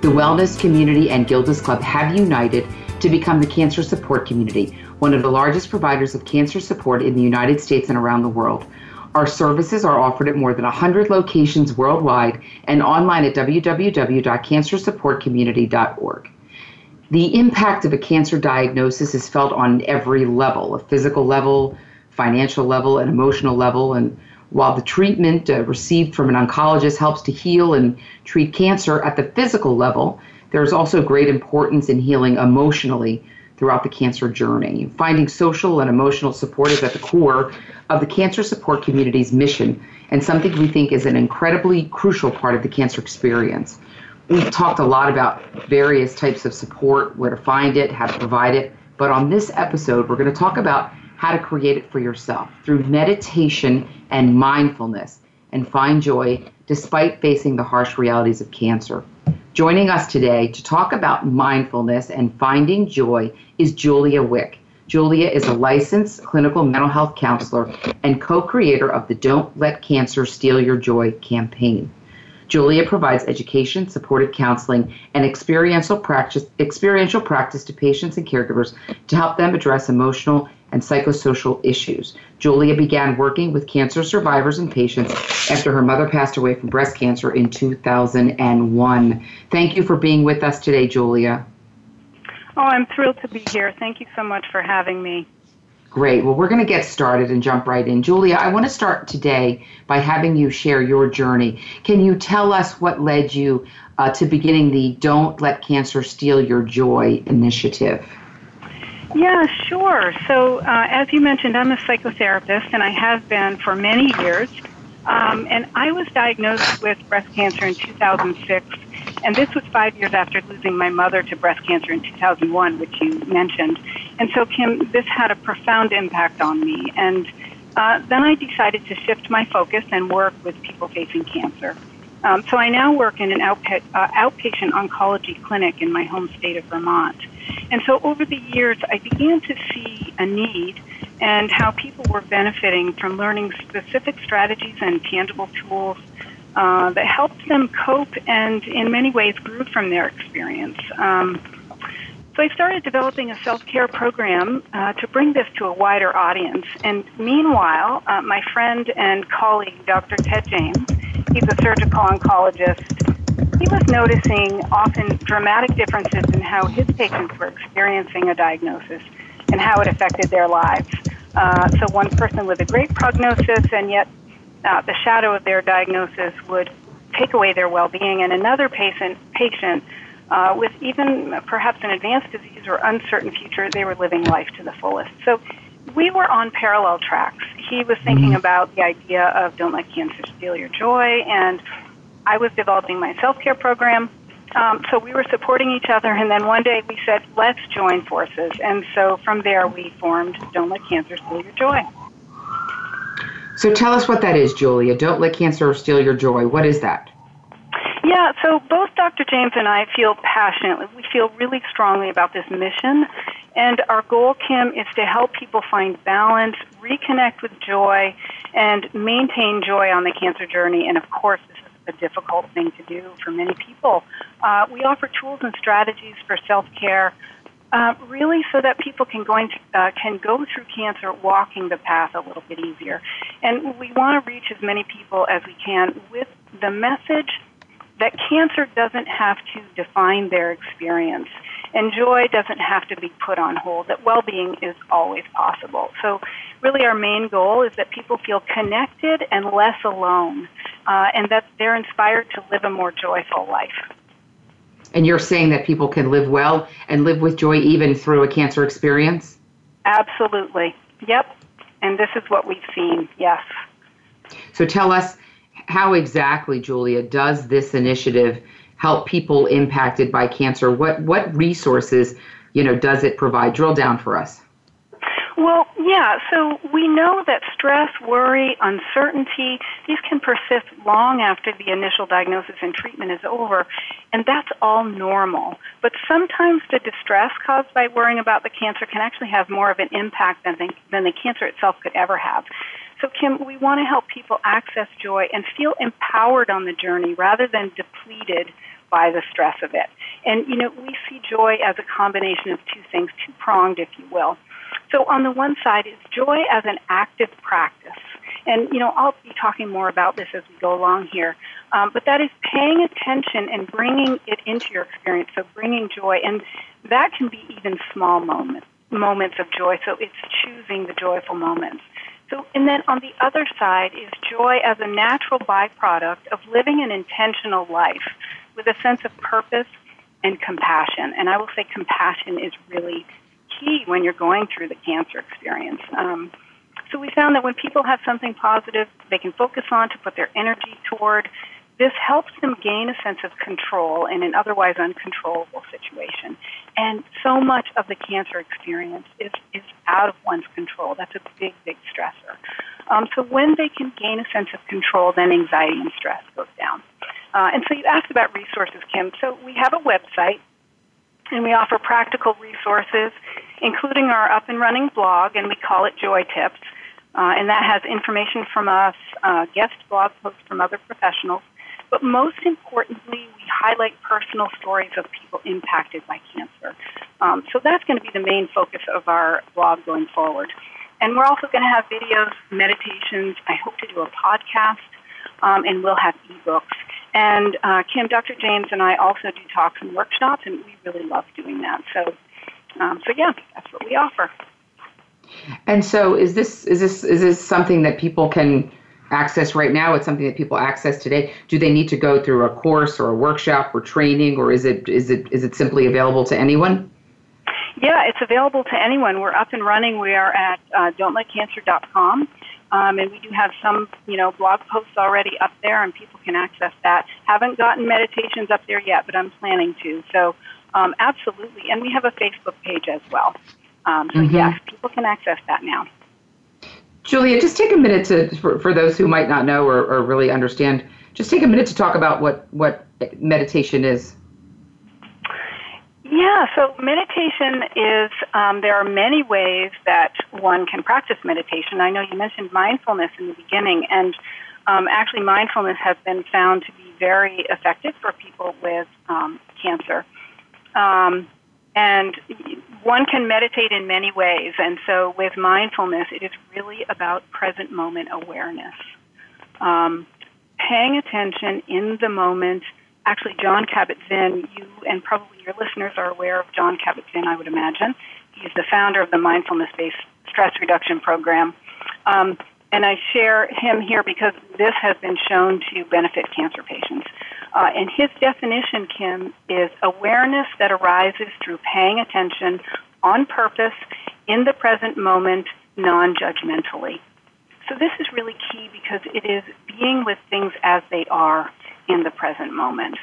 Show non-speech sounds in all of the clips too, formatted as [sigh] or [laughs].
The Wellness Community and Gilda's Club have united to become the Cancer Support Community, one of the largest providers of cancer support in the United States and around the world. Our services are offered at more than 100 locations worldwide and online at www.cancersupportcommunity.org. The impact of a cancer diagnosis is felt on every level a physical level, financial level, and emotional level. And while the treatment uh, received from an oncologist helps to heal and treat cancer at the physical level, there's also great importance in healing emotionally throughout the cancer journey. Finding social and emotional support is at the core of the cancer support community's mission and something we think is an incredibly crucial part of the cancer experience. We've talked a lot about various types of support, where to find it, how to provide it, but on this episode, we're going to talk about how to create it for yourself through meditation and mindfulness and find joy despite facing the harsh realities of cancer. Joining us today to talk about mindfulness and finding joy is Julia Wick. Julia is a licensed clinical mental health counselor and co creator of the Don't Let Cancer Steal Your Joy campaign. Julia provides education, supported counseling, and experiential practice, experiential practice to patients and caregivers to help them address emotional and psychosocial issues. Julia began working with cancer survivors and patients after her mother passed away from breast cancer in 2001. Thank you for being with us today, Julia. Oh, I'm thrilled to be here. Thank you so much for having me. Great. Well, we're going to get started and jump right in. Julia, I want to start today by having you share your journey. Can you tell us what led you uh, to beginning the Don't Let Cancer Steal Your Joy initiative? Yeah, sure. So, uh, as you mentioned, I'm a psychotherapist, and I have been for many years. Um, and I was diagnosed with breast cancer in 2006, and this was five years after losing my mother to breast cancer in 2001, which you mentioned. And so, Kim, this had a profound impact on me. And uh, then I decided to shift my focus and work with people facing cancer. Um, so I now work in an outpa- uh, outpatient oncology clinic in my home state of Vermont. And so over the years, I began to see a need and how people were benefiting from learning specific strategies and tangible tools uh, that helped them cope and, in many ways, grew from their experience. Um, so I started developing a self care program uh, to bring this to a wider audience. And meanwhile, uh, my friend and colleague, Dr. Ted James, he's a surgical oncologist he was noticing often dramatic differences in how his patients were experiencing a diagnosis and how it affected their lives. Uh, so, one person with a great prognosis, and yet uh, the shadow of their diagnosis would take away their well being, and another patient, patient uh, with even perhaps an advanced disease or uncertain future, they were living life to the fullest. So, we were on parallel tracks. He was thinking mm-hmm. about the idea of don't let cancer steal your joy, and I was developing my self care program. Um, so we were supporting each other, and then one day we said, let's join forces. And so from there, we formed Don't Let Cancer Steal Your Joy. So tell us what that is, Julia. Don't let cancer steal your joy. What is that? Yeah, so both Dr. James and I feel passionately, we feel really strongly about this mission. And our goal, Kim, is to help people find balance, reconnect with joy, and maintain joy on the cancer journey. And of course, this is a difficult thing to do for many people. Uh, we offer tools and strategies for self care, uh, really, so that people can go into, uh, can go through cancer walking the path a little bit easier. And we want to reach as many people as we can with the message that cancer doesn't have to define their experience and joy doesn't have to be put on hold, that well being is always possible. So, really, our main goal is that people feel connected and less alone, uh, and that they're inspired to live a more joyful life. And you're saying that people can live well and live with joy even through a cancer experience? Absolutely. Yep. And this is what we've seen, yes. So tell us how exactly, Julia, does this initiative help people impacted by cancer? What what resources, you know, does it provide? Drill down for us. Well, yeah, so we know that stress, worry, uncertainty, these can persist long after the initial diagnosis and treatment is over, and that's all normal. But sometimes the distress caused by worrying about the cancer can actually have more of an impact than the, than the cancer itself could ever have. So, Kim, we want to help people access joy and feel empowered on the journey rather than depleted by the stress of it. And, you know, we see joy as a combination of two things, two pronged, if you will. So on the one side is joy as an active practice. And, you know, I'll be talking more about this as we go along here. Um, but that is paying attention and bringing it into your experience. So bringing joy. And that can be even small moments, moments of joy. So it's choosing the joyful moments. So, and then on the other side is joy as a natural byproduct of living an intentional life with a sense of purpose and compassion. And I will say compassion is really key when you're going through the cancer experience. Um, so we found that when people have something positive they can focus on to put their energy toward, this helps them gain a sense of control in an otherwise uncontrollable situation. And so much of the cancer experience is, is out of one's control. That's a big, big stressor. Um, so when they can gain a sense of control, then anxiety and stress goes down. Uh, and so you asked about resources, Kim. So we have a website, and we offer practical resources, including our up and running blog, and we call it Joy Tips. Uh, and that has information from us, uh, guest blog posts from other professionals. But most importantly, we highlight personal stories of people impacted by cancer. Um, so that's going to be the main focus of our blog going forward. And we're also going to have videos, meditations. I hope to do a podcast, um, and we'll have ebooks. And uh, Kim, Dr. James, and I also do talks and workshops, and we really love doing that. So, um, so yeah, that's what we offer. And so, is this is this is this something that people can access right now? It's something that people access today. Do they need to go through a course or a workshop or training, or is it is it is it simply available to anyone? Yeah, it's available to anyone. We're up and running. We are at uh, don'tletcancer.com. Um, and we do have some, you know, blog posts already up there, and people can access that. Haven't gotten meditations up there yet, but I'm planning to. So, um, absolutely. And we have a Facebook page as well. Um, so, mm-hmm. yes, people can access that now. Julia, just take a minute to, for, for those who might not know or, or really understand, just take a minute to talk about what, what meditation is. Yeah, so meditation is, um, there are many ways that one can practice meditation. I know you mentioned mindfulness in the beginning, and um, actually, mindfulness has been found to be very effective for people with um, cancer. Um, and one can meditate in many ways, and so with mindfulness, it is really about present moment awareness. Um, paying attention in the moment actually John Kabat-Zinn, you and probably your listeners are aware of John Kabat-Zinn, I would imagine. He's the founder of the mindfulness-based stress reduction program. Um, and I share him here because this has been shown to benefit cancer patients. Uh, and his definition, Kim, is awareness that arises through paying attention on purpose in the present moment, non judgmentally. So, this is really key because it is being with things as they are in the present moment.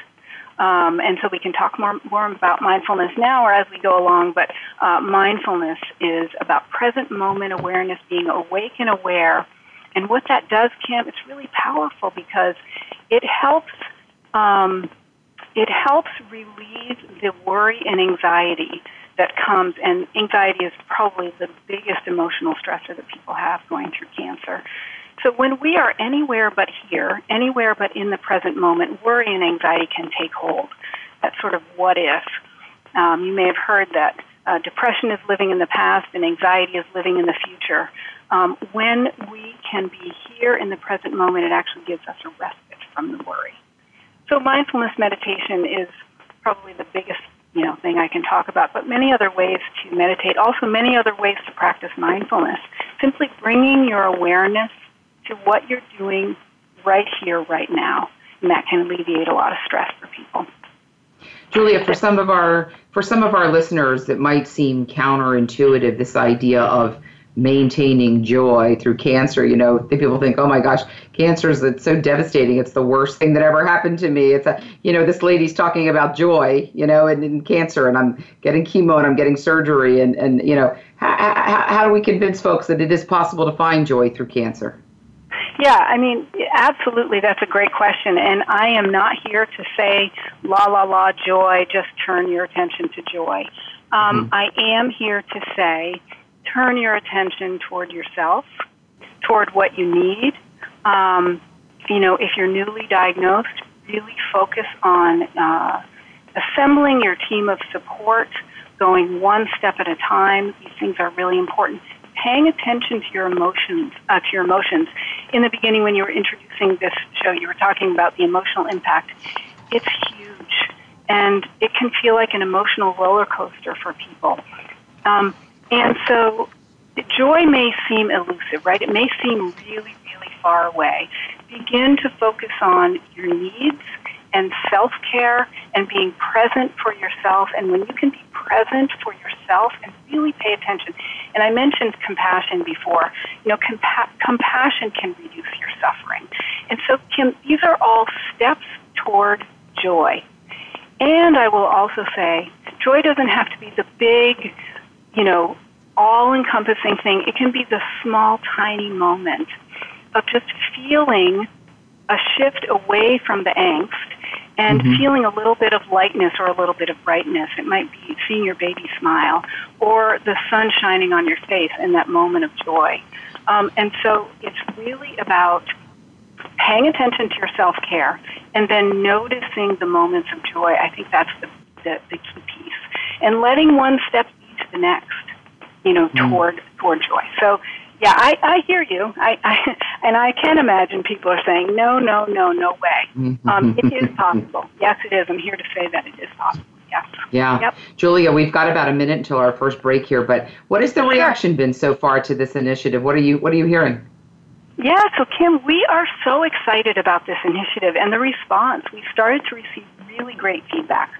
Um, and so we can talk more, more about mindfulness now or as we go along, but uh, mindfulness is about present moment awareness, being awake and aware. And what that does, Kim, it's really powerful because it helps um, it helps relieve the worry and anxiety that comes, and anxiety is probably the biggest emotional stressor that people have going through cancer. So when we are anywhere but here, anywhere but in the present moment, worry and anxiety can take hold. That sort of what if. Um, you may have heard that uh, depression is living in the past and anxiety is living in the future. Um, when we can be here in the present moment, it actually gives us a respite from the worry. So mindfulness meditation is probably the biggest you know thing I can talk about, but many other ways to meditate. Also, many other ways to practice mindfulness. Simply bringing your awareness to what you're doing right here, right now, and that can alleviate a lot of stress for people. Julia, for some of our for some of our listeners, it might seem counterintuitive this idea of maintaining joy through cancer. You know, people think, oh my gosh, cancer is it's so devastating. It's the worst thing that ever happened to me. It's a, you know, this lady's talking about joy, you know, and, and cancer, and I'm getting chemo and I'm getting surgery, and and you know, how, how, how do we convince folks that it is possible to find joy through cancer? Yeah, I mean, absolutely, that's a great question. And I am not here to say, la, la, la, joy, just turn your attention to joy. Um, mm-hmm. I am here to say, turn your attention toward yourself, toward what you need. Um, you know, if you're newly diagnosed, really focus on uh, assembling your team of support, going one step at a time. These things are really important paying attention to your emotions, uh, to your emotions. In the beginning, when you were introducing this show, you were talking about the emotional impact. It's huge, and it can feel like an emotional roller coaster for people. Um, and so, joy may seem elusive, right? It may seem really, really far away. Begin to focus on your needs and self care and being present for yourself. And when you can be present for yourself and really pay attention, and I mentioned compassion before, you know, compa- compassion can reduce your suffering. And so, Kim, these are all steps toward joy. And I will also say, joy doesn't have to be the big, you know, all encompassing thing. It can be the small, tiny moment of just feeling a shift away from the angst and mm-hmm. feeling a little bit of lightness or a little bit of brightness. It might be seeing your baby smile or the sun shining on your face in that moment of joy. Um, and so it's really about paying attention to your self care and then noticing the moments of joy. I think that's the, the, the key piece. And letting one step the next, you know, mm-hmm. toward toward joy. So yeah, I, I hear you. I, I [laughs] and I can imagine people are saying, no, no, no, no way. Mm-hmm. Um, it is [laughs] possible. Yes, it is. I'm here to say that it is possible. Yes. Yeah. Yep. Julia, we've got about a minute until our first break here, but what has the reaction been so far to this initiative? What are you What are you hearing? Yeah, so Kim, we are so excited about this initiative and the response. We've started to receive really great feedback.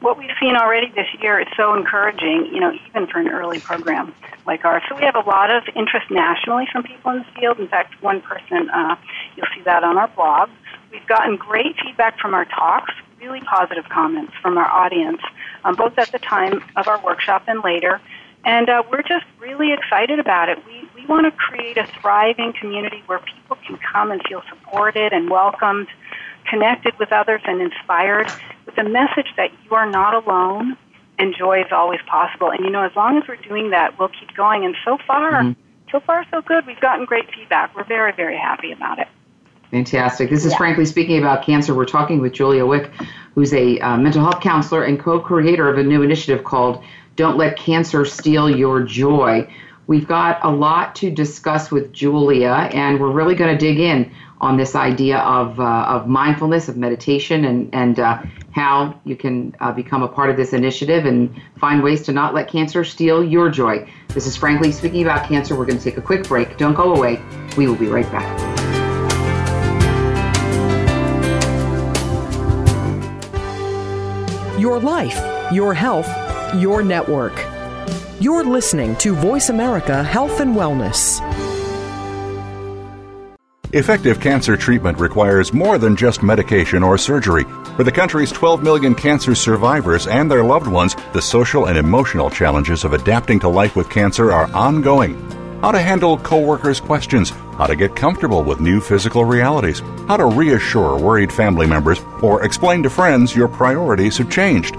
What we've seen already this year is so encouraging, you know, even for an early program like ours. So we have a lot of interest nationally from people in the field. In fact, one person, uh, you'll see that on our blog. We've gotten great feedback from our talks, really positive comments from our audience, um, both at the time of our workshop and later. And uh, we're just really excited about it. We, we want to create a thriving community where people can come and feel supported and welcomed, connected with others, and inspired with the message that you are not alone and joy is always possible. And you know, as long as we're doing that, we'll keep going. And so far, mm-hmm. so far, so good. We've gotten great feedback. We're very, very happy about it. Fantastic. This is yeah. frankly speaking about cancer. We're talking with Julia Wick, who's a uh, mental health counselor and co creator of a new initiative called Don't Let Cancer Steal Your Joy. We've got a lot to discuss with Julia, and we're really going to dig in on this idea of, uh, of mindfulness, of meditation, and, and uh, how you can uh, become a part of this initiative and find ways to not let cancer steal your joy. This is Frankly Speaking About Cancer. We're going to take a quick break. Don't go away. We will be right back. Your life, your health, your network. You're listening to Voice America Health and Wellness. Effective cancer treatment requires more than just medication or surgery. For the country's 12 million cancer survivors and their loved ones, the social and emotional challenges of adapting to life with cancer are ongoing. How to handle coworkers' questions, how to get comfortable with new physical realities, how to reassure worried family members, or explain to friends your priorities have changed.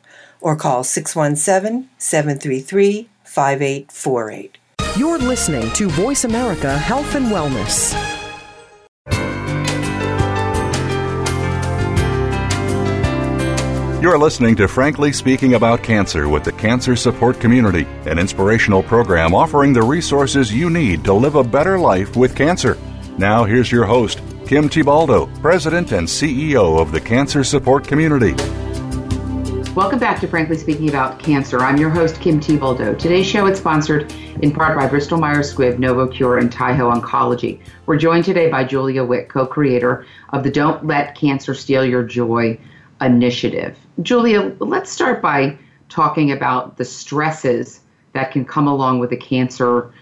or call 617 733 5848. You're listening to Voice America Health and Wellness. You're listening to Frankly Speaking About Cancer with the Cancer Support Community, an inspirational program offering the resources you need to live a better life with cancer. Now, here's your host, Kim Thiboldeaux, President and CEO of the Cancer Support Community. Welcome back to Frankly Speaking About Cancer. I'm your host, Kim Thiboldeaux. Today's show is sponsored in part by Bristol Myers Squibb, NovoCure, and Taiho Oncology. We're joined today by Julia Wick, co creator of the Don't Let Cancer Steal Your Joy initiative. Julia, let's start by talking about the stresses that can come along with a cancer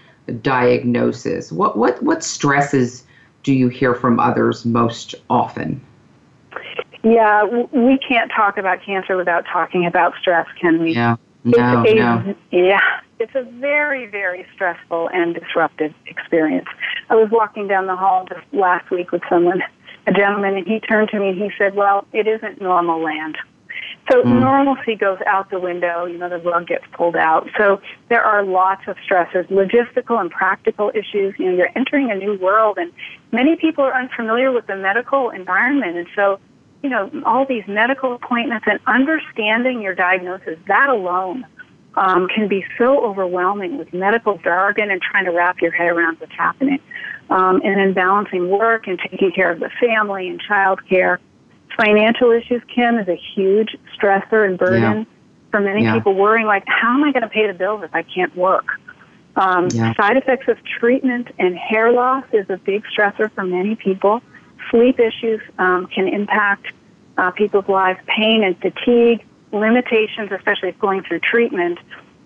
diagnosis. What what what stresses do you hear from others most often? Yeah, we can't talk about cancer without talking about stress, can we? Yeah. No, it's a, no. Yeah, it's a very, very stressful and disruptive experience. I was walking down the hall just last week with someone, a gentleman, and he turned to me and he said, Well, it isn't normal land. So mm. normalcy goes out the window, you know, the rug gets pulled out. So there are lots of stresses, logistical and practical issues. You know, you're entering a new world and many people are unfamiliar with the medical environment. And so, you know, all these medical appointments and understanding your diagnosis, that alone um, can be so overwhelming with medical jargon and trying to wrap your head around what's happening. Um, and then balancing work and taking care of the family and child care financial issues, Kim, is a huge stressor and burden yeah. for many yeah. people worrying like, how am I going to pay the bills if I can't work? Um, yeah. Side effects of treatment and hair loss is a big stressor for many people. Sleep issues um, can impact uh, people's lives. Pain and fatigue, limitations, especially if going through treatment.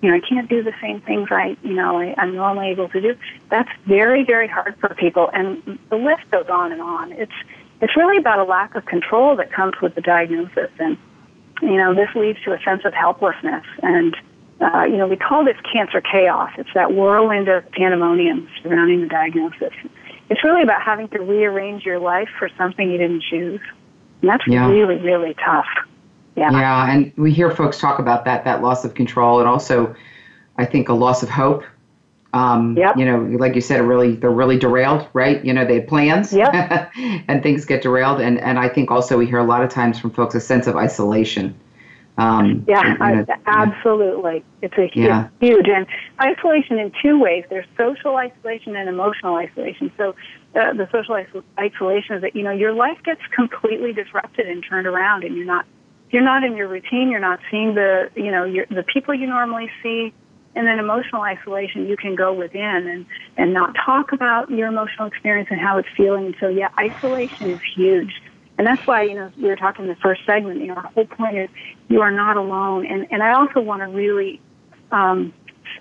You know, I can't do the same things I, you know, I, I'm normally able to do. That's very, very hard for people, and the list goes on and on. It's it's really about a lack of control that comes with the diagnosis. And, you know, this leads to a sense of helplessness. And, uh, you know, we call this cancer chaos. It's that whirlwind of pandemonium surrounding the diagnosis. It's really about having to rearrange your life for something you didn't choose. And that's yeah. really, really tough. Yeah. Yeah. And we hear folks talk about that, that loss of control and also, I think, a loss of hope um, yep. You know, like you said, really they're really derailed, right? You know, they had plans, yep. [laughs] and things get derailed. And and I think also we hear a lot of times from folks a sense of isolation. Um, yeah, I, absolutely. It's a yeah. huge and isolation in two ways. There's social isolation and emotional isolation. So uh, the social isolation is that you know your life gets completely disrupted and turned around, and you're not you're not in your routine. You're not seeing the you know your, the people you normally see and then emotional isolation, you can go within and, and not talk about your emotional experience and how it's feeling. And so, yeah, isolation is huge. And that's why, you know, we were talking in the first segment, you know, our whole point is you are not alone. And, and I also want to really, um,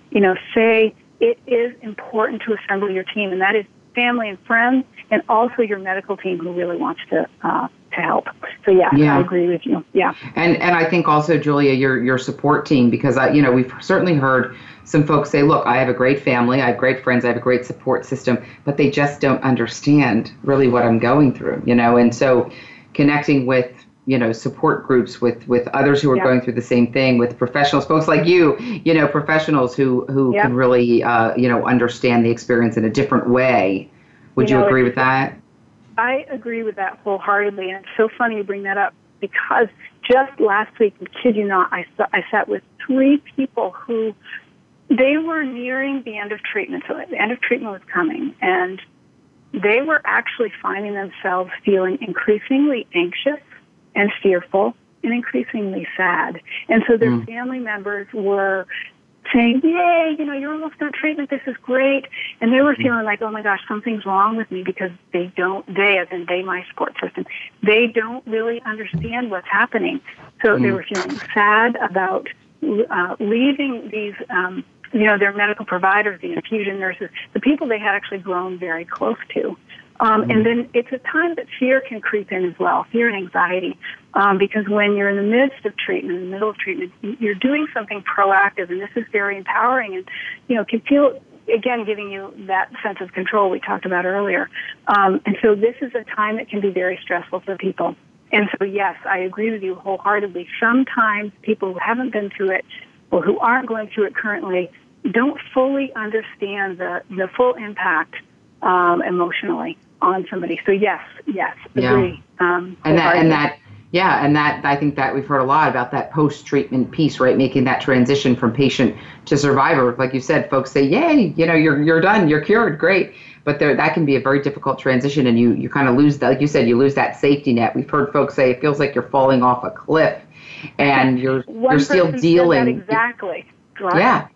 you know, say it is important to assemble your team, and that is family and friends, and also your medical team who really wants to uh, to help. So yeah, yeah, I agree with you. Yeah. And and I think also Julia, your your support team, because I, you know we've certainly heard some folks say, look, I have a great family, I have great friends, I have a great support system, but they just don't understand really what I'm going through, you know, and so connecting with you know support groups with with others who are yeah. going through the same thing with professionals folks like you you know professionals who who yeah. can really uh, you know understand the experience in a different way would you, you know, agree with that I agree with that wholeheartedly, and it's so funny you bring that up because just last week, kid you not, I, I sat with three people who they were nearing the end of treatment. So the end of treatment was coming, and they were actually finding themselves feeling increasingly anxious and fearful and increasingly sad. And so their mm. family members were saying, Yay, you know, you're almost done treatment, this is great. And they were mm. feeling like, Oh my gosh, something's wrong with me because they don't, they, as in they, my support system, they don't really understand what's happening. So mm. they were feeling sad about uh, leaving these um, you know, their medical providers, the infusion nurses, the people they had actually grown very close to. Um, and mm-hmm. then it's a time that fear can creep in as well, fear and anxiety, um, because when you're in the midst of treatment, in the middle of treatment, you're doing something proactive, and this is very empowering, and you know can feel again giving you that sense of control we talked about earlier. Um, and so this is a time that can be very stressful for people. And so yes, I agree with you wholeheartedly. Sometimes people who haven't been through it or who aren't going through it currently don't fully understand the, the full impact um, emotionally on somebody. So yes, yes, agree. Yeah. Um, and that and that yeah, and that I think that we've heard a lot about that post-treatment piece, right? Making that transition from patient to survivor. Like you said, folks say, "Yay, you know, you're you're done, you're cured, great." But there, that can be a very difficult transition, and you you kind of lose that. Like you said, you lose that safety net. We've heard folks say it feels like you're falling off a cliff, and you're One you're still dealing. exactly. yeah.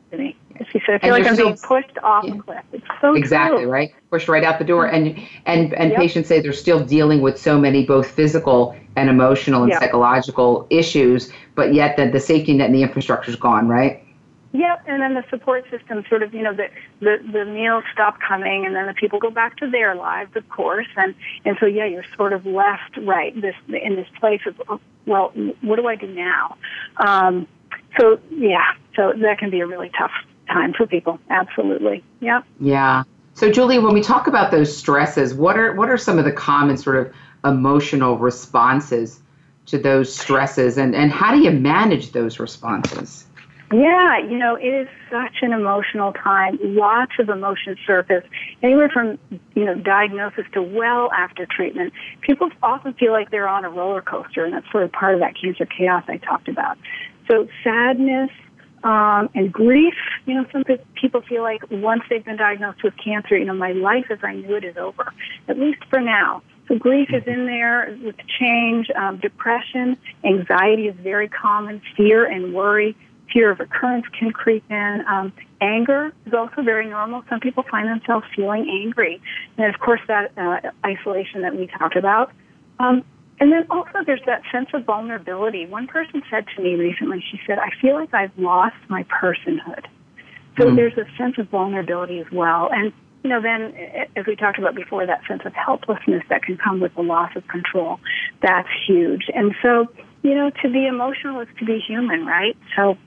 She said, "I feel and like I'm being pushed off yeah. a cliff." It's so exactly true. right, pushed right out the door, and and and yep. patients say they're still dealing with so many both physical and emotional and yep. psychological issues, but yet the the safety net and the infrastructure is gone, right? Yep, and then the support system sort of, you know, the, the the meals stop coming, and then the people go back to their lives, of course, and and so yeah, you're sort of left right this in this place of, well, what do I do now? Um, so yeah, so that can be a really tough time for people. Absolutely. Yeah. Yeah. So Julie, when we talk about those stresses, what are what are some of the common sort of emotional responses to those stresses and, and how do you manage those responses? Yeah, you know, it is such an emotional time. Lots of emotions surface, anywhere from, you know, diagnosis to well after treatment. People often feel like they're on a roller coaster, and that's sort of part of that cancer chaos I talked about. So sadness, um, and grief. You know, some people feel like once they've been diagnosed with cancer, you know, my life as I knew it is over, at least for now. So grief is in there with change. Um, depression, anxiety is very common. Fear and worry, fear of recurrence can creep in. Um, anger is also very normal. Some people find themselves feeling angry, and of course that uh, isolation that we talked about. Um, and then also there's that sense of vulnerability. One person said to me recently, she said, I feel like I've lost my personhood. So mm there's a sense of vulnerability as well. And, you know, then, as we talked about before, that sense of helplessness that can come with the loss of control, that's huge. And so, you know, to be emotional is to be human, right? So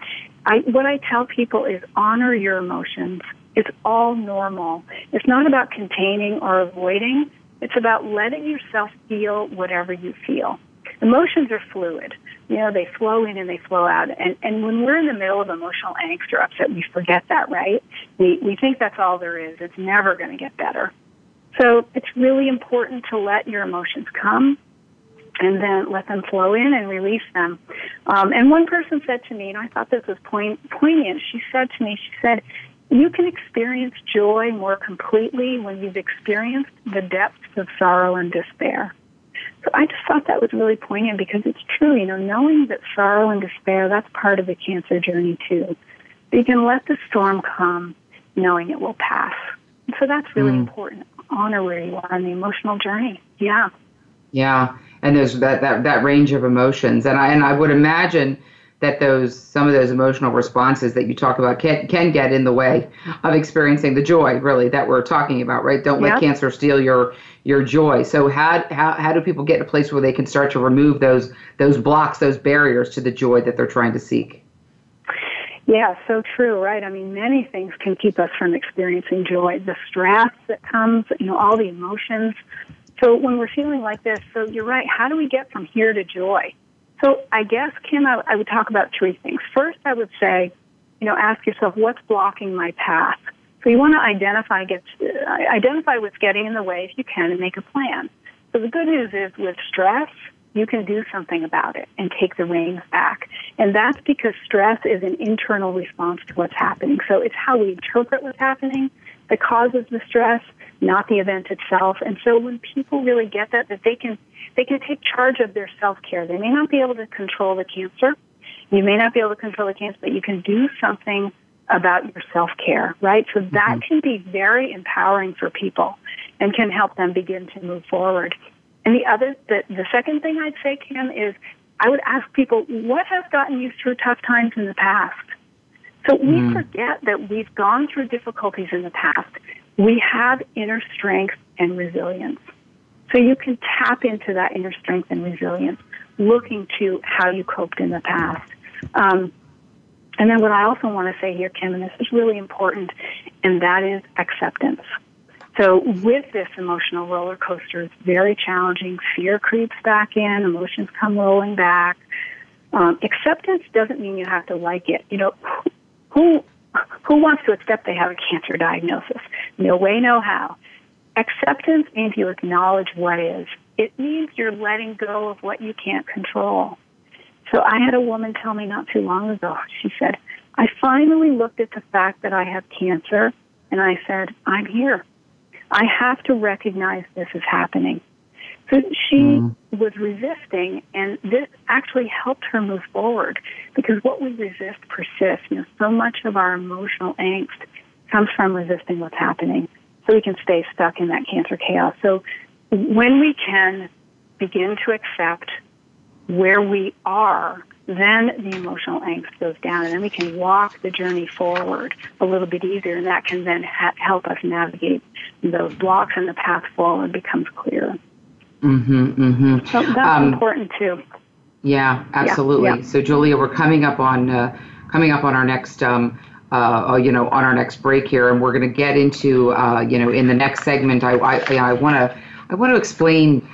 I, what I tell people is honor your emotions. It's all normal. It's not about containing or avoiding. It's about letting yourself feel whatever you feel. Emotions are fluid. You know, they flow in and they flow out. And, and when we're in the middle of emotional angst or upset, we forget that, right? We, we think that's all there is. It's never going to get better. So it's really important to let your emotions come and then let them flow in and release them. Um, and one person said to me, and I thought this was point, poignant, she said to me, she said, you can experience joy more completely when you've experienced the depths of sorrow and despair. So I just thought that was really poignant because it's true, you know, knowing that sorrow and despair, that's part of the cancer journey too. you can let the storm come knowing it will pass. And so that's really mm. important. Honor where you are on the emotional journey. Yeah. Yeah. And there's that, that, that range of emotions. And I, and I would imagine that those some of those emotional responses that you talk about can can get in the way of experiencing the joy really that we're talking about right don't let cancer steal your your joy so how, how how do people get in a place where they can start to remove those those blocks those barriers to the joy that they're trying to seek yeah, so true, right? I mean, many things can keep us from experiencing joy. The stress that comes, you know, all the emotions. So when we're feeling like this, so you're right, how do we get from here to joy? So I guess, Kim, I, I would talk about three things. First, I would say, you know, ask yourself, what's blocking my path? So you want to identify, get, uh, identify what's getting in the way if you can and make a plan. So the good news is with stress, you can do something about it and take the reins back. And that's because stress is an internal response to what's happening. So it's how we interpret what's happening that causes the stress, not the event itself. And so when people really get that, that they can they can take charge of their self care. They may not be able to control the cancer. You may not be able to control the cancer, but you can do something about your self care, right? So that mm-hmm. can be very empowering for people and can help them begin to move forward. And the other, the, the second thing I'd say, Kim, is I would ask people, what has gotten you through tough times in the past? So we mm. forget that we've gone through difficulties in the past. We have inner strength and resilience. So you can tap into that inner strength and resilience, looking to how you coped in the past. Um, and then what I also want to say here, Kim, and this is really important, and that is acceptance. So with this emotional roller coaster, it's very challenging. Fear creeps back in, emotions come rolling back. Um, acceptance doesn't mean you have to like it. You know, who who wants to accept they have a cancer diagnosis? No way, no how. Acceptance means you acknowledge what is. It means you're letting go of what you can't control. So I had a woman tell me not too long ago. She said, I finally looked at the fact that I have cancer and I said, I'm here. I have to recognize this is happening. So she mm. was resisting, and this actually helped her move forward because what we resist persists. You know, so much of our emotional angst comes from resisting what's happening, so we can stay stuck in that cancer chaos. So when we can begin to accept where we are then the emotional angst goes down, and then we can walk the journey forward a little bit easier, and that can then ha- help us navigate those blocks, and the path forward becomes clear. Mm-hmm, mm-hmm. So that's um, important too. Yeah, absolutely. Yeah, yeah. So, Julia, we're coming up on uh, coming up on our next. Um, uh, you know, on our next break here, and we're going to get into, uh, you know, in the next segment. I, I want to, I want to explain,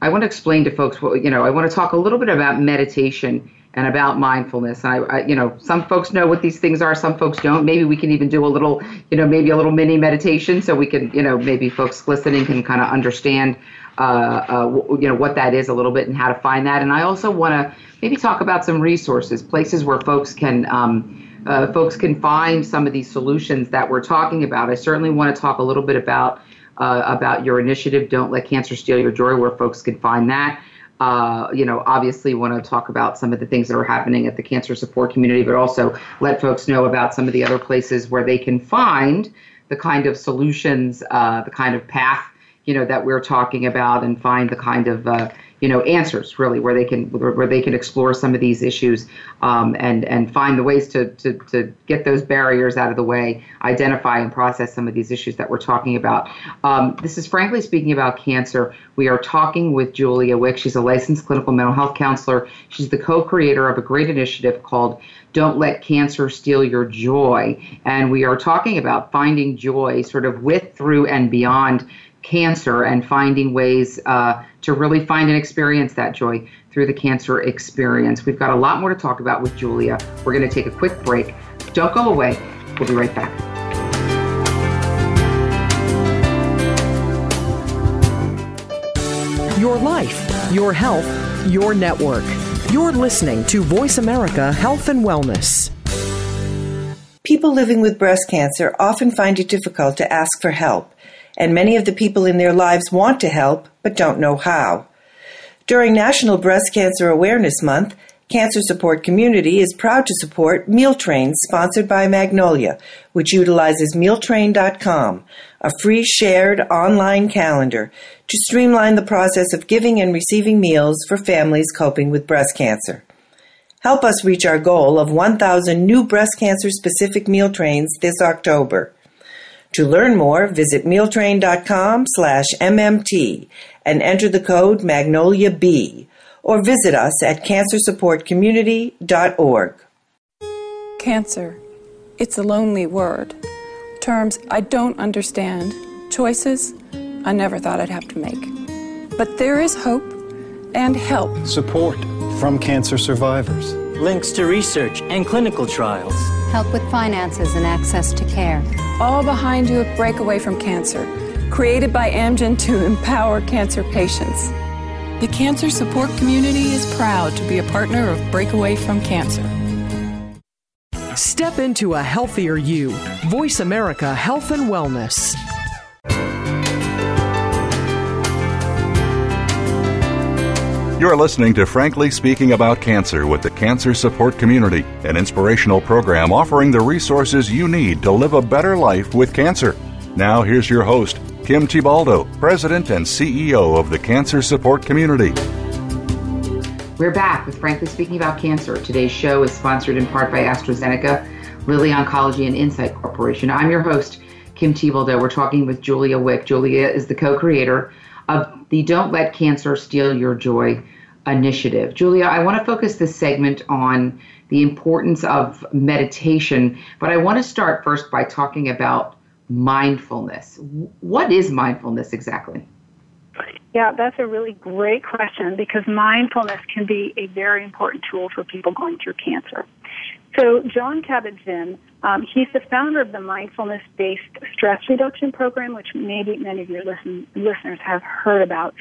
I want to explain to folks what, you know, I want to talk a little bit about meditation and about mindfulness. And I, I, you know, some folks know what these things are, some folks don't. Maybe we can even do a little, you know, maybe a little mini meditation so we can, you know, maybe folks listening can kind of understand, uh, uh, you know, what that is a little bit and how to find that. And I also want to maybe talk about some resources, places where folks can. Um, uh, folks can find some of these solutions that we're talking about. I certainly want to talk a little bit about uh, about your initiative, Don't Let Cancer Steal Your Joy, where folks can find that uh, you know, obviously want to talk about some of the things that are happening at the cancer support community, but also let folks know about some of the other places where they can find the kind of solutions, uh, the kind of path, you know, that we're talking about, and find the kind of uh, you know answers really where they can where they can explore some of these issues um, and and find the ways to, to to get those barriers out of the way identify and process some of these issues that we're talking about. Um, this is frankly speaking about cancer. We are talking with julia wick. She's a licensed clinical mental health counselor. She's the co-creator of a great initiative called don't let cancer steal your joy. And we are talking about finding joy sort of with through and beyond cancer and finding ways uh, to really find and experience that joy through the cancer experience. We've got a lot more to talk about with Julia. We're going to take a quick break. Don't go away. We'll be right back. Your life, your health, your network. You're listening to Voice America Health and Wellness. People living with breast cancer often find it difficult to ask for help and many of the people in their lives want to help but don't know how. During National Breast Cancer Awareness Month, Cancer Support Community is proud to support Meal Trains sponsored by Magnolia, which utilizes mealtrain.com, a free shared online calendar to streamline the process of giving and receiving meals for families coping with breast cancer. Help us reach our goal of 1,000 new breast cancer specific meal trains this October. To learn more, visit mealtrain.com slash MMT and enter the code MagnoliaB or visit us at cancersupportcommunity.org. Cancer. It's a lonely word. Terms I don't understand. Choices I never thought I'd have to make. But there is hope and help. Support from cancer survivors. Links to research and clinical trials. Help with finances and access to care all behind you at Breakaway from Cancer, created by Amgen to empower cancer patients. The cancer support community is proud to be a partner of Breakaway from Cancer. Step into a healthier you. Voice America Health and Wellness. You're listening to Frankly Speaking About Cancer with the Cancer Support Community, an inspirational program offering the resources you need to live a better life with cancer. Now, here's your host, Kim Thiboldeaux, President and CEO of the Cancer Support Community. We're back with Frankly Speaking About Cancer. Today's show is sponsored in part by AstraZeneca, Lilly Oncology, and Incyte Corporation. I'm your host, Kim Thiboldeaux. We're talking with Julia Wick. Julia is the co creator of the Don't Let Cancer Steal Your Joy initiative. Julia, I want to focus this segment on the importance of meditation, but I want to start first by talking about mindfulness. What is mindfulness exactly? Yeah, that's a really great question because mindfulness can be a very important tool for people going through cancer. So, Jon Kabat-Zinn, um, he's the founder of the mindfulness-based stress reduction program, which maybe many of your listen, listeners have heard about.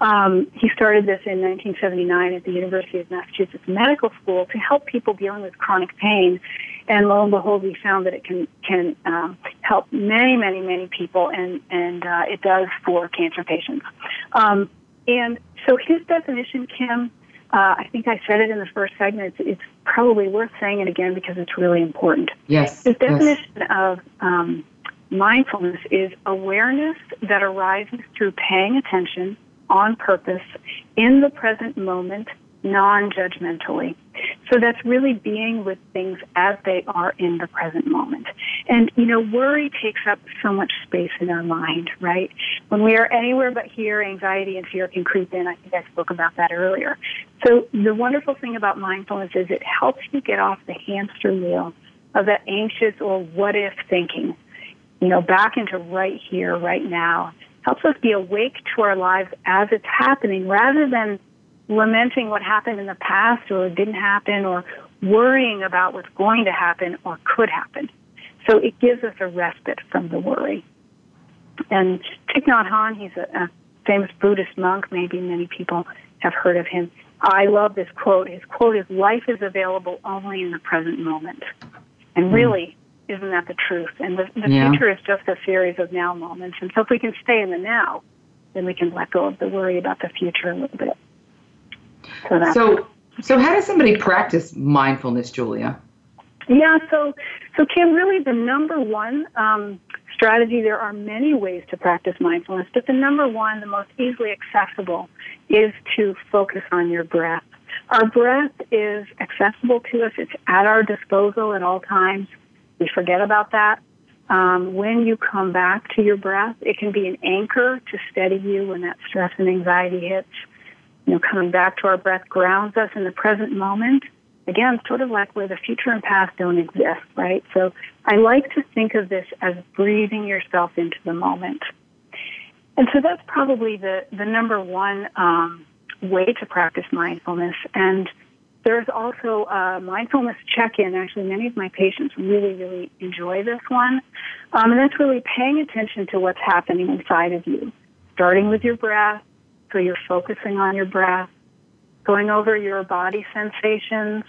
Um, he started this in 1979 at the University of Massachusetts Medical School to help people dealing with chronic pain. And lo and behold, we found that it can can um, help many, many, many people, and and uh, it does for cancer patients. Um, and so his definition, Kim, uh, I think I said it in the first segment. It's, it's, probably worth saying it again because it's really important. Yes. The definition yes. of um, mindfulness is awareness that arises through paying attention on purpose in the present moment non-judgmentally. So that's really being with things as they are in the present moment. And, you know, worry takes up so much space in our mind, right? When we are anywhere but here, anxiety and fear can creep in. I think I spoke about that earlier. So the wonderful thing about mindfulness is it helps you get off the hamster wheel of that anxious or what if thinking, you know, back into right here, right now. Helps us be awake to our lives as it's happening rather than lamenting what happened in the past or didn't happen or worrying about what's going to happen or could happen. So it gives us a respite from the worry. And Thich Nhat Hanh, he's a, a famous Buddhist monk. Maybe many people have heard of him. I love this quote. His quote is, life is available only in the present moment. And hmm. really, isn't that the truth? And the, the yeah. future is just a series of now moments. And so if we can stay in the now, then we can let go of the worry about the future a little bit. So, so, so how does somebody practice mindfulness, Julia? Yeah, so, so Kim, really the number one um, strategy, there are many ways to practice mindfulness, but the number one, the most easily accessible, is to focus on your breath. Our breath is accessible to us. It's at our disposal at all times. We forget about that. Um, when you come back to your breath, it can be an anchor to steady you when that stress and anxiety hits you know, coming back to our breath grounds us in the present moment. Again, sort of like where the future and past don't exist, right? So I like to think of this as breathing yourself into the moment. And so that's probably the, the number one um, way to practice mindfulness. And there's also a mindfulness check-in. Actually, many of my patients really, really enjoy this one. Um, and that's really paying attention to what's happening inside of you, starting with your breath, so you're focusing on your breath, going over your body sensations,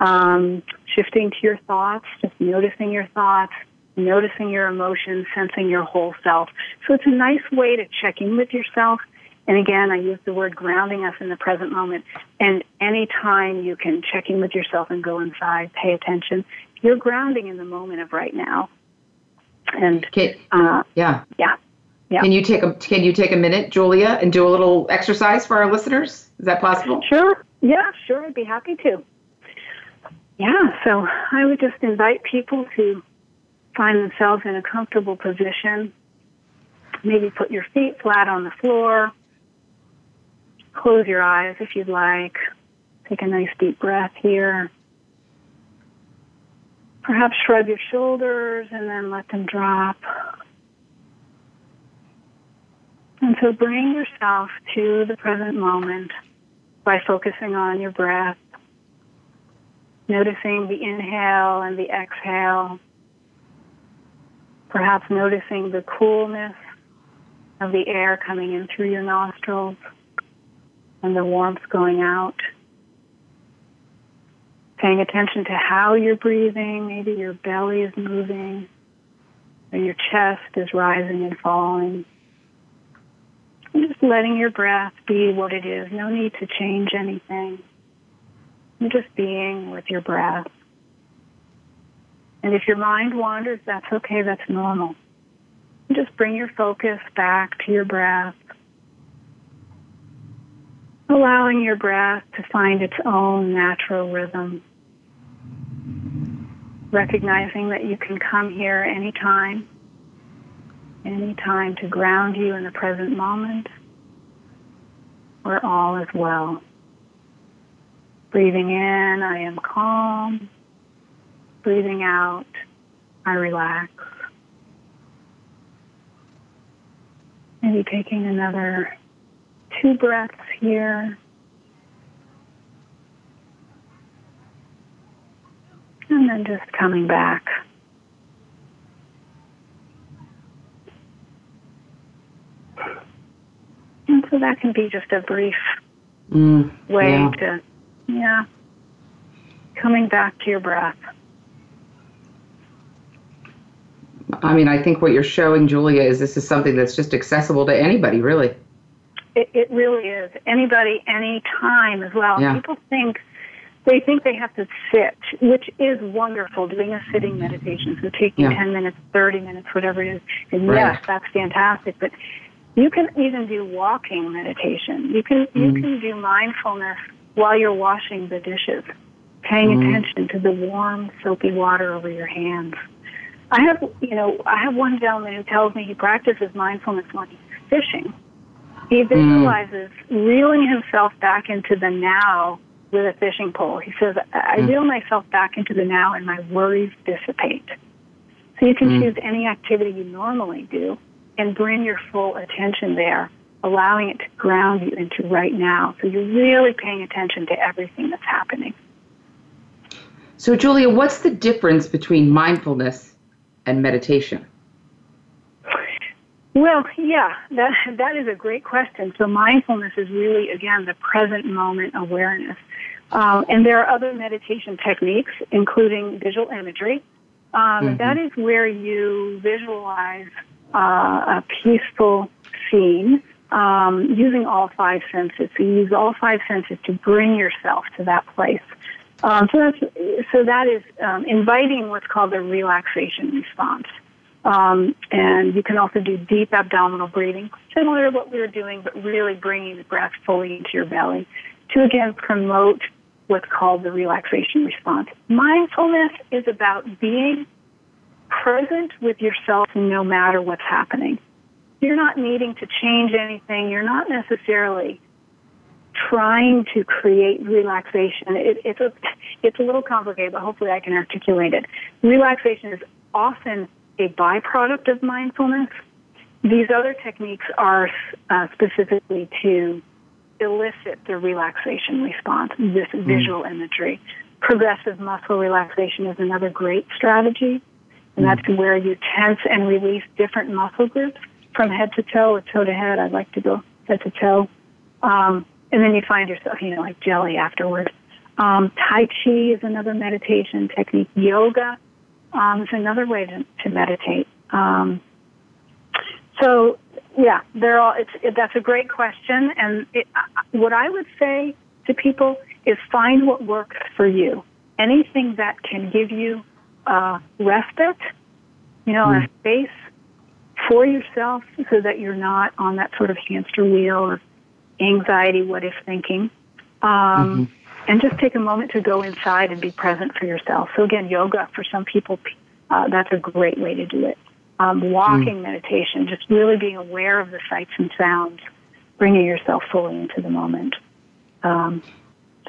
um, shifting to your thoughts, just noticing your thoughts, noticing your emotions, sensing your whole self. So it's a nice way to check in with yourself. And again, I use the word grounding us in the present moment. And anytime you can check in with yourself and go inside, pay attention, you're grounding in the moment of right now. And okay. uh, yeah, yeah. Yeah. Can you take a Can you take a minute, Julia, and do a little exercise for our listeners? Is that possible? Sure. Yeah, sure. I'd be happy to. Yeah. So I would just invite people to find themselves in a comfortable position. Maybe put your feet flat on the floor. Close your eyes if you'd like. Take a nice deep breath here. Perhaps shrug your shoulders and then let them drop. And so bring yourself to the present moment by focusing on your breath, noticing the inhale and the exhale, perhaps noticing the coolness of the air coming in through your nostrils and the warmth going out. paying attention to how you're breathing. Maybe your belly is moving, or your chest is rising and falling. Just letting your breath be what it is. No need to change anything. You're just being with your breath. And if your mind wanders, that's okay, that's normal. Just bring your focus back to your breath allowing your breath to find its own natural rhythm. Recognizing that you can come here anytime, anytime to ground you in the present moment where all is well. Breathing in, I am calm. Breathing out, I relax. Maybe taking another two breaths here. And then just coming back. And so that can be just a brief mm, way yeah. to, yeah, coming back to your breath. I mean, I think what you're showing, Julia, is this is something that's just accessible to anybody, really. It, it really is. Anybody, anytime as well. Yeah. People think they think they have to sit, which is wonderful, doing a sitting meditation. So taking Yeah. 10 minutes, 30 minutes, whatever it is. And Right. yes, that's fantastic. But you can even do walking meditation. You can, you Mm. can do mindfulness while you're washing the dishes, paying Mm. attention to the warm, soapy water over your hands. I have, you know, I have one gentleman who tells me he practices mindfulness when he's fishing. He visualizes reeling himself back into the now with a fishing pole. He says, I Mm. reel myself back into the now and my worries dissipate. So you can Mm. choose any activity you normally do and bring your full attention there, allowing it to ground you into right now. So you're really paying attention to everything that's happening. So, Julia, what's the difference between mindfulness and meditation? Well, yeah, that that is a great question. So mindfulness is really again the present moment awareness, um, and there are other meditation techniques, including visual imagery. Um, Mhm. That is where you visualize uh, a peaceful scene um, using all five senses. So you use all five senses to bring yourself to that place. Um, so that's so that is um, inviting what's called a relaxation response. Um, and you can also do deep abdominal breathing, similar to what we were doing, but really bringing the breath fully into your belly to again promote what's called the relaxation response. Mindfulness is about being present with yourself no matter what's happening. You're not needing to change anything. You're not necessarily trying to create relaxation. It, it's a it's a little complicated, but hopefully I can articulate it. Relaxation is often a byproduct of mindfulness. These other techniques are uh, specifically to elicit the relaxation response, this visual imagery. Progressive muscle relaxation is another great strategy, and that's where you tense and release different muscle groups from head to toe or toe to head. I'd like to go head to toe. Um, and then you find yourself, you know, like jelly afterwards. Um, tai Chi is another meditation technique. Yoga um, is another way to, to meditate. Um, so, yeah, they're all. It's it, that's a great question, and it, uh, what I would say to people is find what works for you. Anything that can give you uh, respite, you know, a space for yourself, so that you're not on that sort of hamster wheel of anxiety, what if thinking. Um, and just take a moment to go inside and be present for yourself. So again, yoga for some people, uh, that's a great way to do it. Um, walking meditation, just really being aware of the sights and sounds, bringing yourself fully into the moment. Um,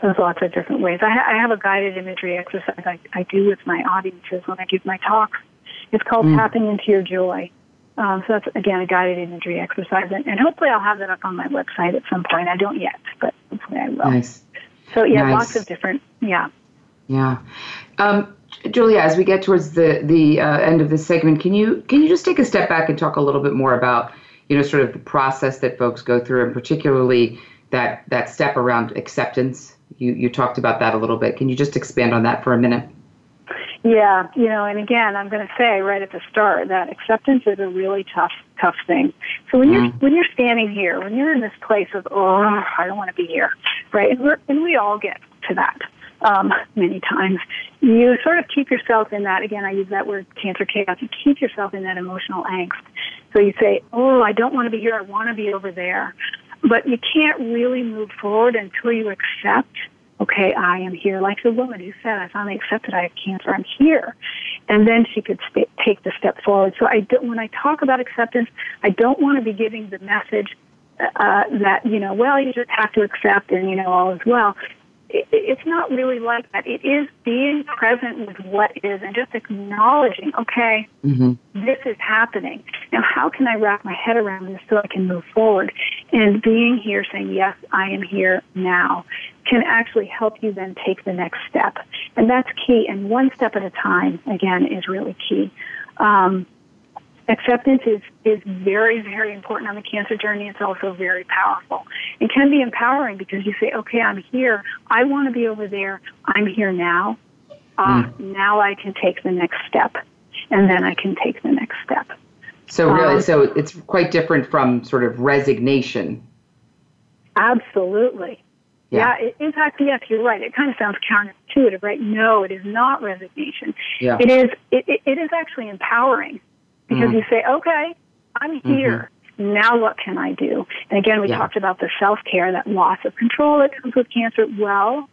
there's lots of different ways. I, ha- I have a guided imagery exercise I, I do with my audiences when I give my talks. It's called tapping into your joy. Um, so that's again a guided imagery exercise, and, and hopefully I'll have that up on my website at some point. I don't yet, but hopefully I will. Nice. So yeah, Nice. lots of different. Yeah. Yeah. Um, Julia, as we get towards the the uh, end of this segment, can you can you just take a step back and talk a little bit more about you know sort of the process that folks go through, and particularly that that step around acceptance, You, you talked about that a little bit. Can you just expand on that for a minute? Yeah, you know, and again, I'm going to say right at the start that acceptance is a really tough, tough thing. So when mm-hmm. you're when you're standing here, when you're in this place of oh, I don't want to be here, right? And, we're, and we all get to that um, many times. You sort of keep yourself in that. Again, I use that word cancer chaos. You keep yourself in that emotional angst. So you say, oh, I don't want to be here. I want to be over there. But you can't really move forward until you accept okay, I am here. Like the woman who said, I finally accepted I have cancer. I'm here. And then she could st- take the step forward. So I don't. when I talk about acceptance, I don't want to be giving the message uh, that, you know, well, you just have to accept and, you know, all is well it's not really like that. It is being present with what is and just acknowledging, okay, mm-hmm. this is happening. Now, how can I wrap my head around this so I can move forward? And being here saying, yes, I am here now can actually help you then take the next step. And that's key. And one step at a time, again, is really key. Um, acceptance is, is very, very important on the cancer journey. It's also very powerful. It can be empowering because you say, okay, I'm here. I want to be over there. I'm here now. Uh, mm. Now I can take the next step. And then I can take the next step. So really, um, so it's quite different from sort of resignation. Absolutely. Yeah. yeah, in fact, yes, you're right. It kind of sounds counterintuitive, right? No, it is not resignation. Yeah. It is. It, it is actually empowering because mm. you say, okay, I'm mm-hmm. here. Mm-hmm. Now what can I do? And again, we yeah. talked about the self care, that loss of control that comes with cancer. Well,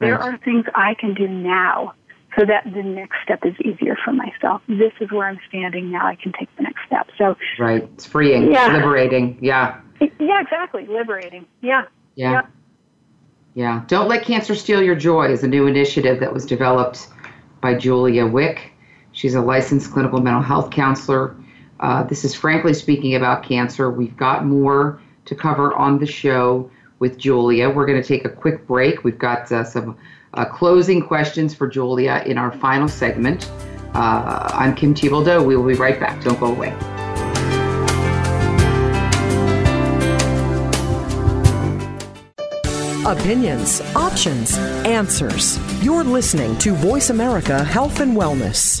there right. are things I can do now so that the next step is easier for myself. This is where I'm standing now. I can take the next step. So right, it's freeing, yeah. liberating. Yeah. Yeah, exactly. Liberating. Yeah. Yeah. Yeah. yeah. Don't let cancer steal your joy is a new initiative that was developed by Julia Wick She's a licensed clinical mental health counselor. Uh, this is frankly speaking about cancer. We've got more to cover on the show with Julia. We're going to take a quick break. We've got uh, some uh, closing questions for Julia in our final segment. Uh, I'm Kim Thiboldeaux. We will be right back. Don't go away. Opinions, options, answers. You're listening to Voice America Health and Wellness.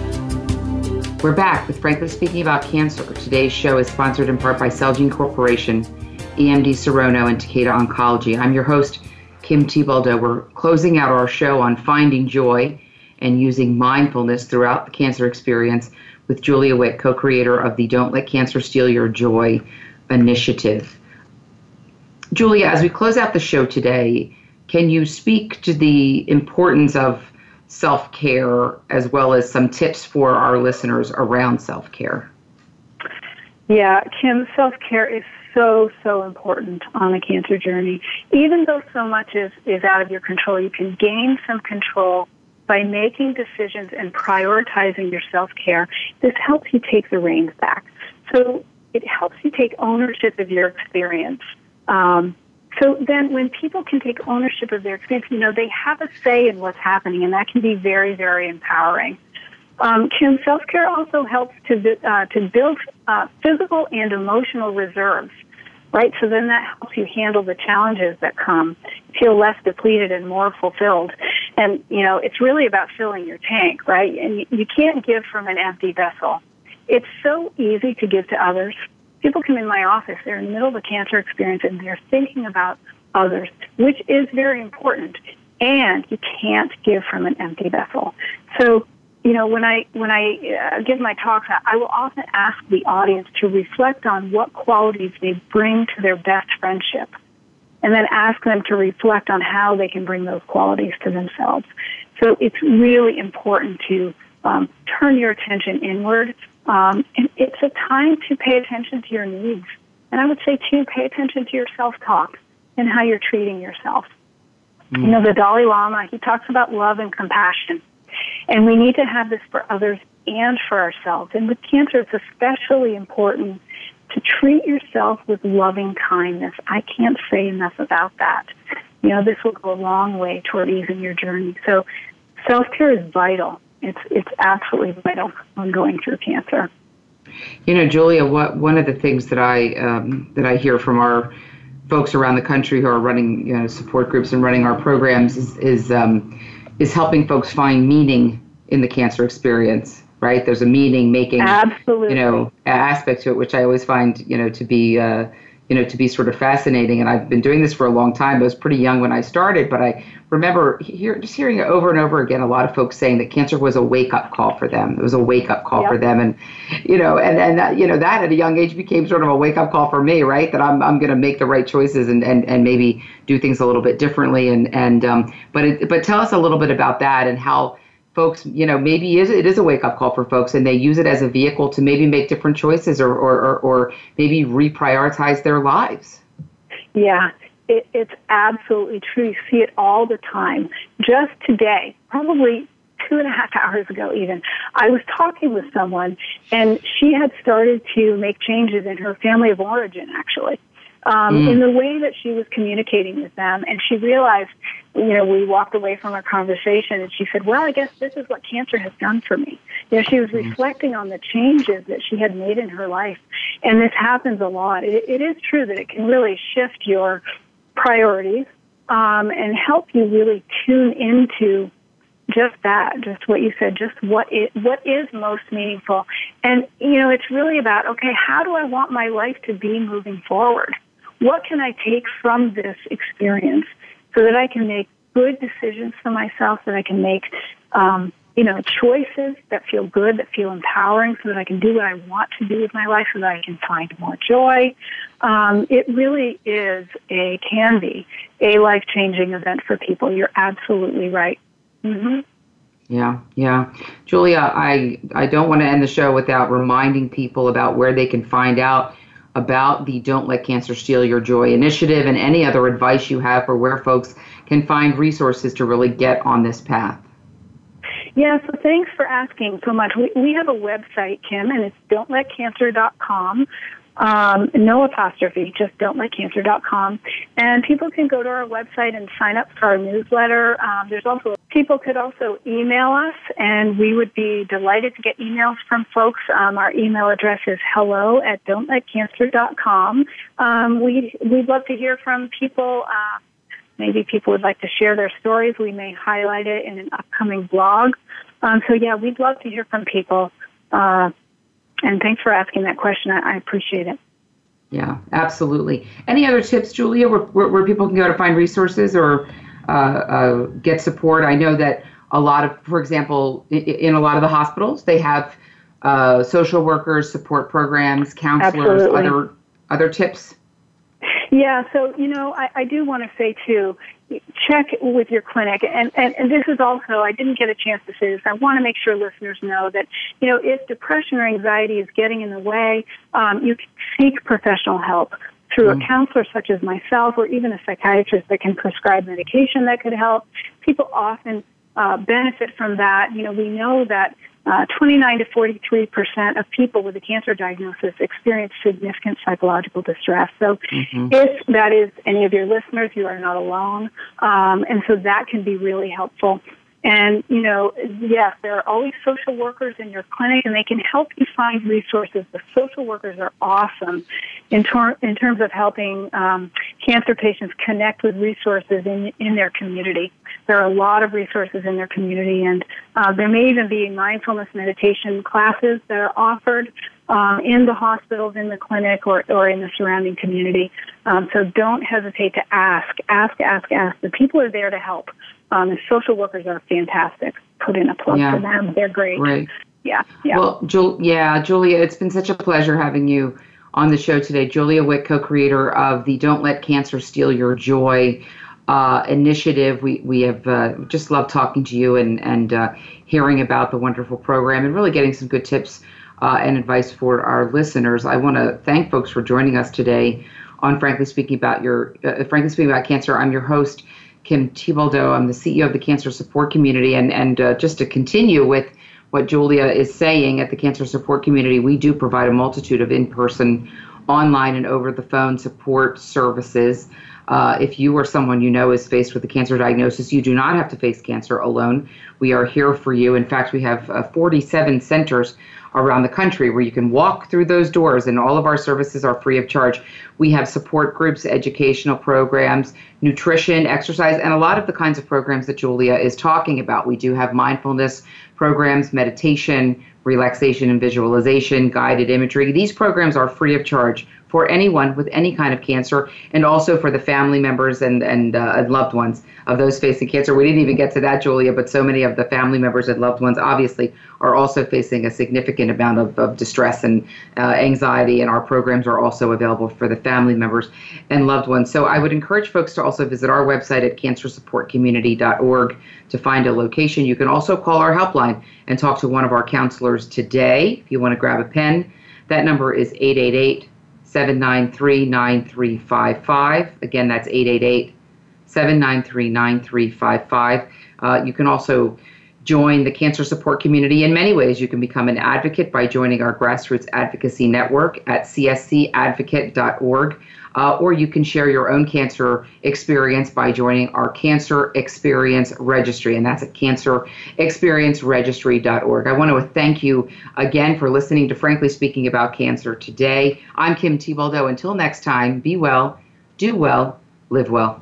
We're back with Frankly Speaking About Cancer. Today's show is sponsored in part by Celgene Corporation, EMD Serono, and Takeda Oncology. I'm your host, Kim Thiboldeaux. We're closing out our show on finding joy and using mindfulness throughout the cancer experience with Julia Wick, co creator of the Don't Let Cancer Steal Your Joy initiative. Julia, as we close out the show today, can you speak to the importance of self care as well as some tips for our listeners around self care. Yeah, Kim, self care is so, so important on the cancer journey. Even though so much is, is out of your control, you can gain some control by making decisions and prioritizing your self care. This helps you take the reins back. So it helps you take ownership of your experience. Um, so then when people can take ownership of their experience, you know, they have a say in what's happening, and that can be very, very empowering. Um, Kim, self-care also helps to, uh, to build uh, physical and emotional reserves, right? So then that helps you handle the challenges that come, feel less depleted and more fulfilled. And, you know, it's really about filling your tank, right? And you, you can't give from an empty vessel. It's so easy to give to others. People come in my office, they're in the middle of a cancer experience and they're thinking about others, which is very important. And you can't give from an empty vessel. So you know, when I when I uh, give my talks, I will often ask the audience to reflect on what qualities they bring to their best friendship, and then ask them to reflect on how they can bring those qualities to themselves. So it's really important to um, turn your attention inward, um, and it's a time to pay attention to your needs. And I would say too, pay attention to your self-talk and how you're treating yourself. Mm. You know, the Dalai Lama he talks about love and compassion and we need to have this for others and for ourselves. And with cancer, it's especially important to treat yourself with loving kindness. I can't say enough about that. You know, this will go a long way toward easing your journey. So self care is vital. It's it's absolutely vital when going through cancer. You know, Julia, what one of the things that I um, that I hear from our folks around the country who are running you know, support groups and running our programs is, is um, is helping folks find meaning in the cancer experience right there's a meaning making absolutely you know aspect to it which i always find you know to be uh, you know to be sort of fascinating. And i've been doing this for a long time. I was pretty young when i started but i remember hear, just hearing it over and over again a lot of folks saying that cancer was a wake-up call for them. It was a wake-up call yep. for them. And you know and and that, you know that at a young age became sort of a wake-up call for me right? That i'm, I'm going to make the right choices and, and and maybe do things a little bit differently. And and um, but it, but tell us a little bit about that and how folks you know maybe is it is a wake-up call for folks and they use it as a vehicle to maybe make different choices or or, or, or maybe reprioritize their lives yeah it, it's absolutely true. You see it all the time. Just today, probably two and a half hours ago even, I was talking with someone and she had started to make changes in her family of origin actually. Um, mm. in the way that she was communicating with them. And she realized, you know, we walked away from our conversation and she said, well, I guess this is what cancer has done for me. You know, she was mm. reflecting on the changes that she had made in her life. And this happens a lot. It, it is true that it can really shift your priorities um, and help you really tune into just that, just what you said, just what is, what is most meaningful. And, you know, it's really about, okay, how do I want my life to be moving forward? What can I take from this experience so that I can make good decisions for myself, that I can make um, you know, choices that feel good, that feel empowering so that I can do what I want to do with my life so that I can find more joy. Um, it really is a, can be a life changing event for people. You're absolutely right. Mm-hmm. Yeah, yeah. Julia, I, I don't want to end the show without reminding people about where they can find out about the Don't Let Cancer Steal Your Joy initiative and any other advice you have for where folks can find resources to really get on this path. Yeah, so thanks for asking so much. We, we have a website, Kim, and it's don'tletcancer.com. Um, no apostrophe, just don'tletcancer.com. And people can go to our website and sign up for our newsletter. Um, there's also, people could also email us, and we would be delighted to get emails from folks. Um, our email address is hello at don'tletcancer.com. Um, we, we'd love to hear from people. Uh, Maybe people would like to share their stories. We may highlight it in an upcoming blog. Um, so yeah, we'd love to hear from people. Uh, and thanks for asking that question. I, I, appreciate it. Yeah, absolutely. Any other tips, Julia, where, where, where people can go to find resources or uh, uh, get support? I know that a lot of, for example, in, in a lot of the hospitals, they have uh, social workers, support programs, counselors, Absolutely. other other tips. Yeah, so, you know, I, I do want to say too, check with your clinic. And, and, and this is also, I didn't get a chance to say this. I want to make sure listeners know that, you know, if depression or anxiety is getting in the way, um, you can seek professional help through mm. a counselor such as myself or even a psychiatrist that can prescribe medication that could help. People often uh, benefit from that. You know, we know that uh, 29 to 43 percent of people with a cancer diagnosis experience significant psychological distress. So, mm-hmm. if that is any of your listeners, you are not alone, um, and so that can be really helpful. And, you know, yes, there are always social workers in your clinic and they can help you find resources. The social workers are awesome in, in terms of helping um, cancer patients connect with resources in, in their community. There are a lot of resources in their community and uh, there may even be mindfulness meditation classes that are offered um, in the hospitals, in the clinic, or, or in the surrounding community. Um, so don't hesitate to ask. Ask, ask, ask. The people are there to help. Um, the social workers are fantastic. Put in a plug yeah. for them. They're great. Right. Yeah. Yeah. Well, Jul- yeah, Julia, it's been such a pleasure having you on the show today. Julia Wick, co-creator of the "Don't Let Cancer Steal Your Joy" uh, initiative. We we have uh, just loved talking to you and and uh, hearing about the wonderful program and really getting some good tips uh, and advice for our listeners. I want to thank folks for joining us today on Frankly Speaking about your uh, Frankly Speaking about Cancer. I'm your host. Kim Thiboldeaux. I'm the CEO of the Cancer Support Community. And, and uh, just to continue with what Julia is saying at the Cancer Support Community, we do provide a multitude of in person, online, and over the phone support services. Uh, if you or someone you know is faced with a cancer diagnosis, you do not have to face cancer alone. We are here for you. In fact, we have uh, 47 centers around the country where you can walk through those doors, and all of our services are free of charge. We have support groups, educational programs, nutrition, exercise, and a lot of the kinds of programs that Julia is talking about. We do have mindfulness programs, meditation, relaxation and visualization, guided imagery. These programs are free of charge for anyone with any kind of cancer and also for the family members and, and, uh, and loved ones of those facing cancer. We didn't even get to that, Julia, but so many of the family members and loved ones obviously are also facing a significant amount of, of distress and uh, anxiety, and our programs are also available for the family members and loved ones. So I would encourage folks to also visit our website at cancersupportcommunity.org to find a location. You can also call our helpline and talk to one of our counselors today if you want to grab a pen. That number is 888 793 9355. Again, that's 888 793 9355. Uh, you can also join the cancer support community in many ways. You can become an advocate by joining our grassroots advocacy network at cscadvocate.org. Uh, or you can share your own cancer experience by joining our Cancer Experience Registry, and that's at cancerexperienceregistry.org. I want to thank you again for listening to Frankly Speaking About Cancer today. I'm Kim Thiboldeaux. Until next time, be well, do well, live well.